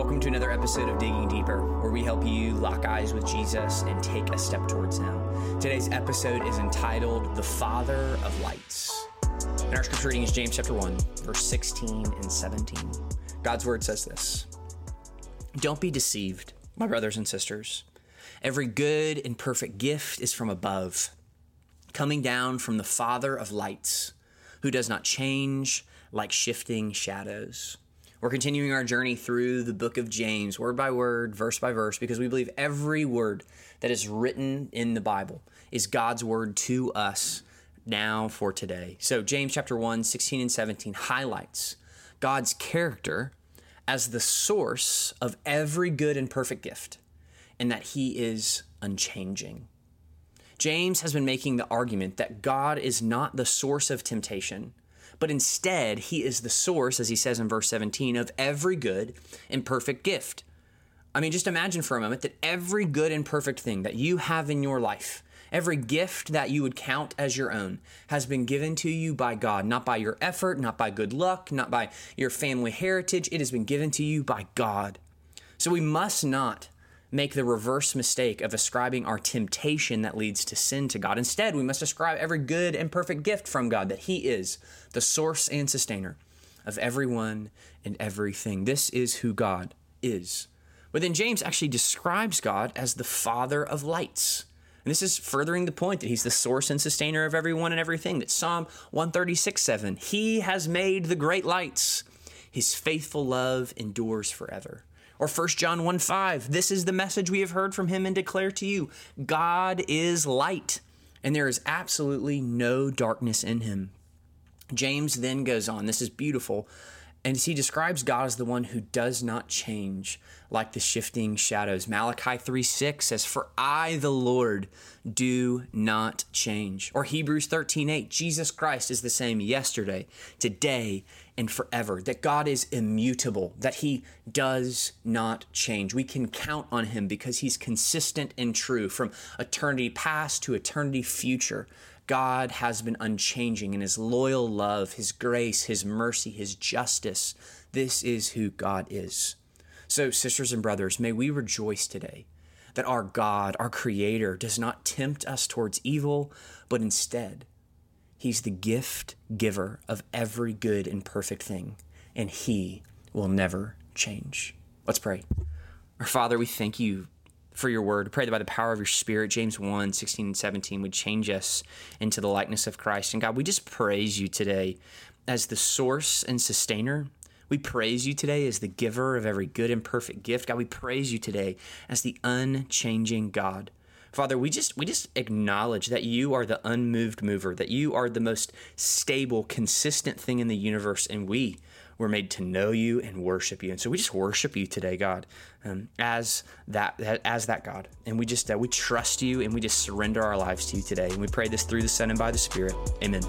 Welcome to another episode of Digging Deeper, where we help you lock eyes with Jesus and take a step towards Him. Today's episode is entitled The Father of Lights. And our scripture reading is James chapter 1, verse 16 and 17. God's word says this Don't be deceived, my brothers and sisters. Every good and perfect gift is from above, coming down from the Father of lights, who does not change like shifting shadows. We're continuing our journey through the book of James, word by word, verse by verse, because we believe every word that is written in the Bible is God's word to us now for today. So, James chapter 1, 16 and 17 highlights God's character as the source of every good and perfect gift, and that he is unchanging. James has been making the argument that God is not the source of temptation but instead, He is the source, as He says in verse 17, of every good and perfect gift. I mean, just imagine for a moment that every good and perfect thing that you have in your life, every gift that you would count as your own, has been given to you by God, not by your effort, not by good luck, not by your family heritage. It has been given to you by God. So we must not make the reverse mistake of ascribing our temptation that leads to sin to God. Instead, we must ascribe every good and perfect gift from God, that He is the source and sustainer of everyone and everything. This is who God is. But then James actually describes God as the Father of lights. And this is furthering the point that he's the source and sustainer of everyone and everything. That Psalm 136 7, He has made the great lights. His faithful love endures forever. Or 1 John 1 5, this is the message we have heard from him and declare to you God is light, and there is absolutely no darkness in him. James then goes on, this is beautiful, and he describes God as the one who does not change like the shifting shadows. Malachi 3 6 says, For I, the Lord, do not change. Or Hebrews 13 8, Jesus Christ is the same yesterday, today, and forever. That God is immutable, that he does not change. We can count on him because he's consistent and true from eternity past to eternity future. God has been unchanging in his loyal love, his grace, his mercy, his justice. This is who God is. So, sisters and brothers, may we rejoice today that our God, our Creator, does not tempt us towards evil, but instead, He's the gift giver of every good and perfect thing, and He will never change. Let's pray. Our Father, we thank you for your word. Pray that by the power of your spirit, James 1 16 and 17 would change us into the likeness of Christ. And God, we just praise you today as the source and sustainer. We praise you today as the giver of every good and perfect gift. God, we praise you today as the unchanging God. Father, we just we just acknowledge that you are the unmoved mover, that you are the most stable, consistent thing in the universe, and we we're made to know you and worship you. And so we just worship you today, God, um, as that as that God. And we just uh, we trust you and we just surrender our lives to you today. And we pray this through the Son and by the Spirit. Amen.